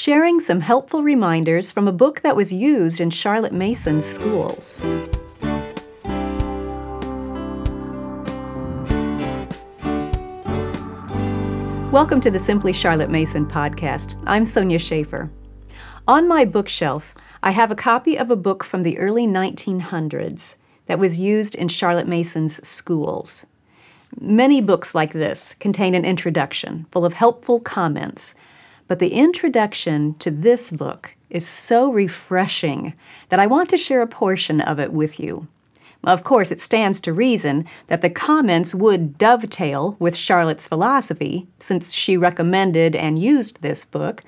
sharing some helpful reminders from a book that was used in Charlotte Mason's schools. Welcome to the Simply Charlotte Mason podcast. I'm Sonya Shafer. On my bookshelf, I have a copy of a book from the early 1900s that was used in Charlotte Mason's schools. Many books like this contain an introduction full of helpful comments, but the introduction to this book is so refreshing that I want to share a portion of it with you. Of course, it stands to reason that the comments would dovetail with Charlotte's philosophy, since she recommended and used this book,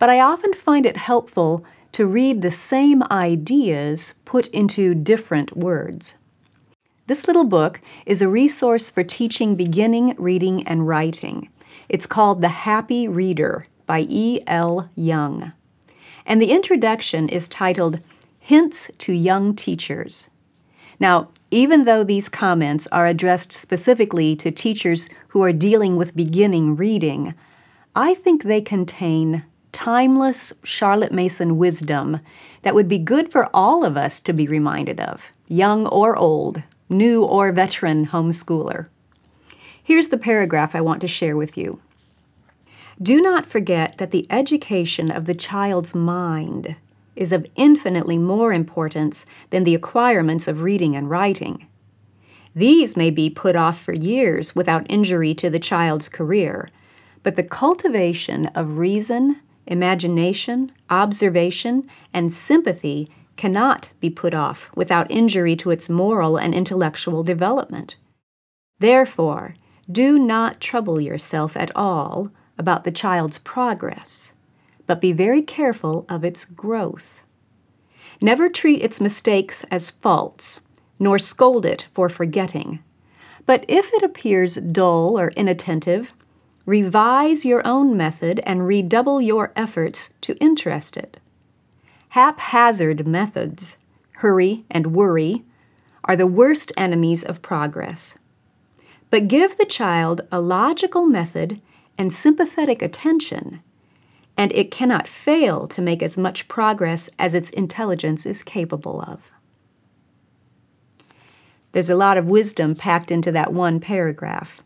but I often find it helpful to read the same ideas put into different words. This little book is a resource for teaching beginning reading and writing. It's called The Happy Reader by E. L. Young. And the introduction is titled Hints to Young Teachers. Now, even though these comments are addressed specifically to teachers who are dealing with beginning reading, I think they contain timeless Charlotte Mason wisdom that would be good for all of us to be reminded of, young or old, new or veteran homeschooler. Here's the paragraph I want to share with you. Do not forget that the education of the child's mind is of infinitely more importance than the acquirements of reading and writing. These may be put off for years without injury to the child's career, but the cultivation of reason, imagination, observation, and sympathy cannot be put off without injury to its moral and intellectual development. Therefore, do not trouble yourself at all about the child's progress but be very careful of its growth. Never treat its mistakes as faults, nor scold it for forgetting. But if it appears dull or inattentive, revise your own method and redouble your efforts to interest it. Haphazard methods, hurry and worry, are the worst enemies of progress. But give the child a logical method and sympathetic attention, and it cannot fail to make as much progress as its intelligence is capable of. There's a lot of wisdom packed into that one paragraph.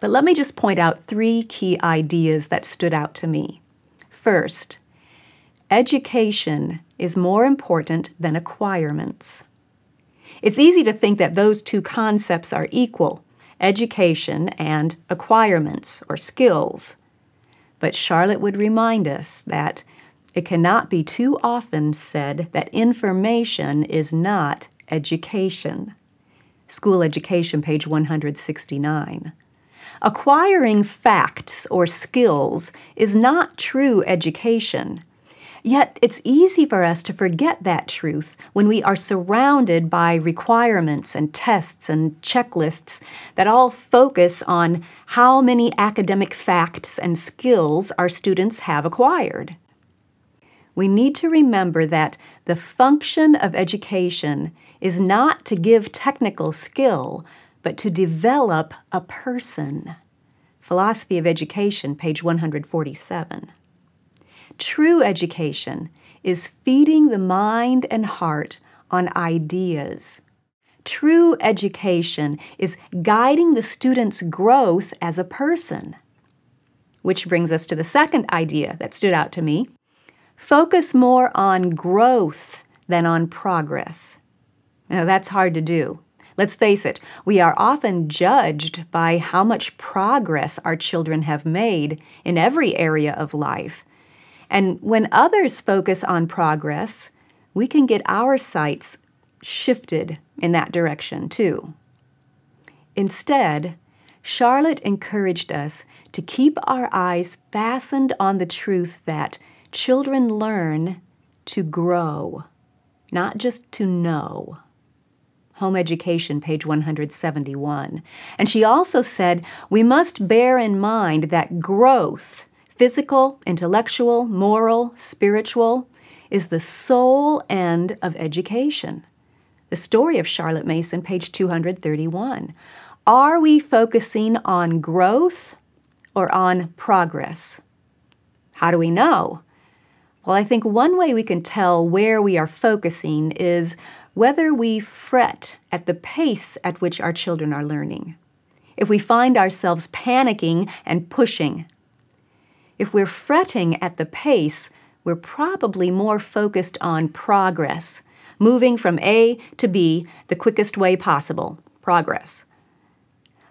But let me just point out three key ideas that stood out to me. First, education is more important than acquirements. It's easy to think that those two concepts are equal education and acquirements or skills. But Charlotte would remind us that it cannot be too often said that information is not education. School Education, page 169. Acquiring facts or skills is not true education. Yet it's easy for us to forget that truth when we are surrounded by requirements and tests and checklists that all focus on how many academic facts and skills our students have acquired. We need to remember that the function of education is not to give technical skill, but to develop a person. Philosophy of Education, page 147. True education is feeding the mind and heart on ideas. True education is guiding the student's growth as a person. Which brings us to the second idea that stood out to me focus more on growth than on progress. Now, that's hard to do. Let's face it, we are often judged by how much progress our children have made in every area of life and when others focus on progress, we can get our sights shifted in that direction too. Instead, Charlotte encouraged us to keep our eyes fastened on the truth that children learn to grow, not just to know. Home Education, page 171. And she also said we must bear in mind that growth physical, intellectual, moral, spiritual, is the sole end of education. The story of Charlotte Mason, page 231. Are we focusing on growth or on progress? How do we know? Well, I think one way we can tell where we are focusing is whether we fret at the pace at which our children are learning. If we find ourselves panicking and pushing. If we're fretting at the pace, we're probably more focused on progress, moving from A to B the quickest way possible. Progress.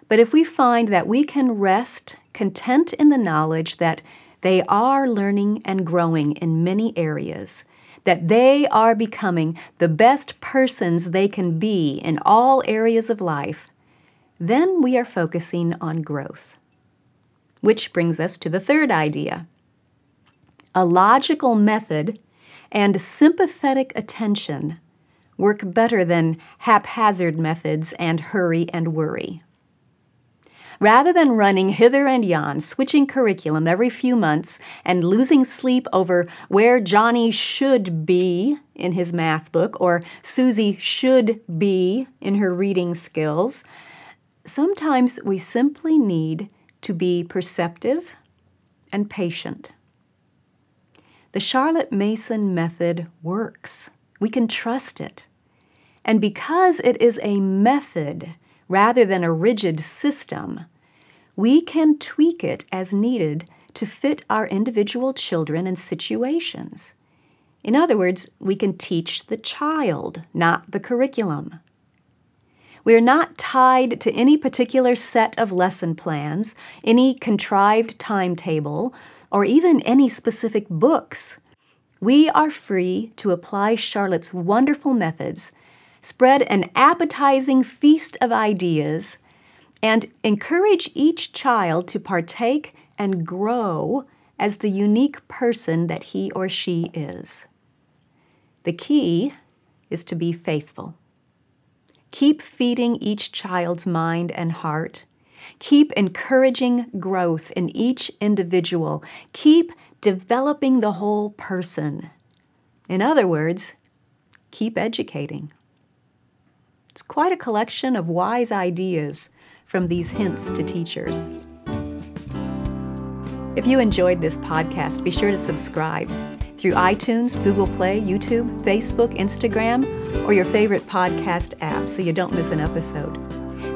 But if we find that we can rest content in the knowledge that they are learning and growing in many areas, that they are becoming the best persons they can be in all areas of life, then we are focusing on growth. Which brings us to the third idea. A logical method and sympathetic attention work better than haphazard methods and hurry and worry. Rather than running hither and yon, switching curriculum every few months, and losing sleep over where Johnny should be in his math book or Susie should be in her reading skills, sometimes we simply need to be perceptive and patient. The Charlotte Mason method works. We can trust it. And because it is a method rather than a rigid system, we can tweak it as needed to fit our individual children and situations. In other words, we can teach the child, not the curriculum. We are not tied to any particular set of lesson plans, any contrived timetable, or even any specific books. We are free to apply Charlotte's wonderful methods spread an appetizing feast of ideas, and encourage each child to partake and grow as the unique person that he or she is. The key is to be faithful. Keep feeding each child's mind and heart. Keep encouraging growth in each individual. Keep developing the whole person. In other words, keep educating. It's quite a collection of wise ideas from these hints to teachers. If you enjoyed this podcast, be sure to subscribe through iTunes, Google Play, YouTube, Facebook, Instagram, or your favorite podcast app so you don't miss an episode.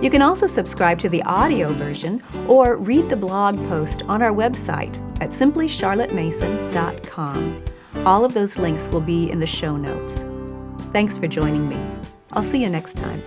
You can also subscribe to the audio version or read the blog post on our website at simplycharlottemason.com. All of those links will be in the show notes. Thanks for joining me. I'll see you next time.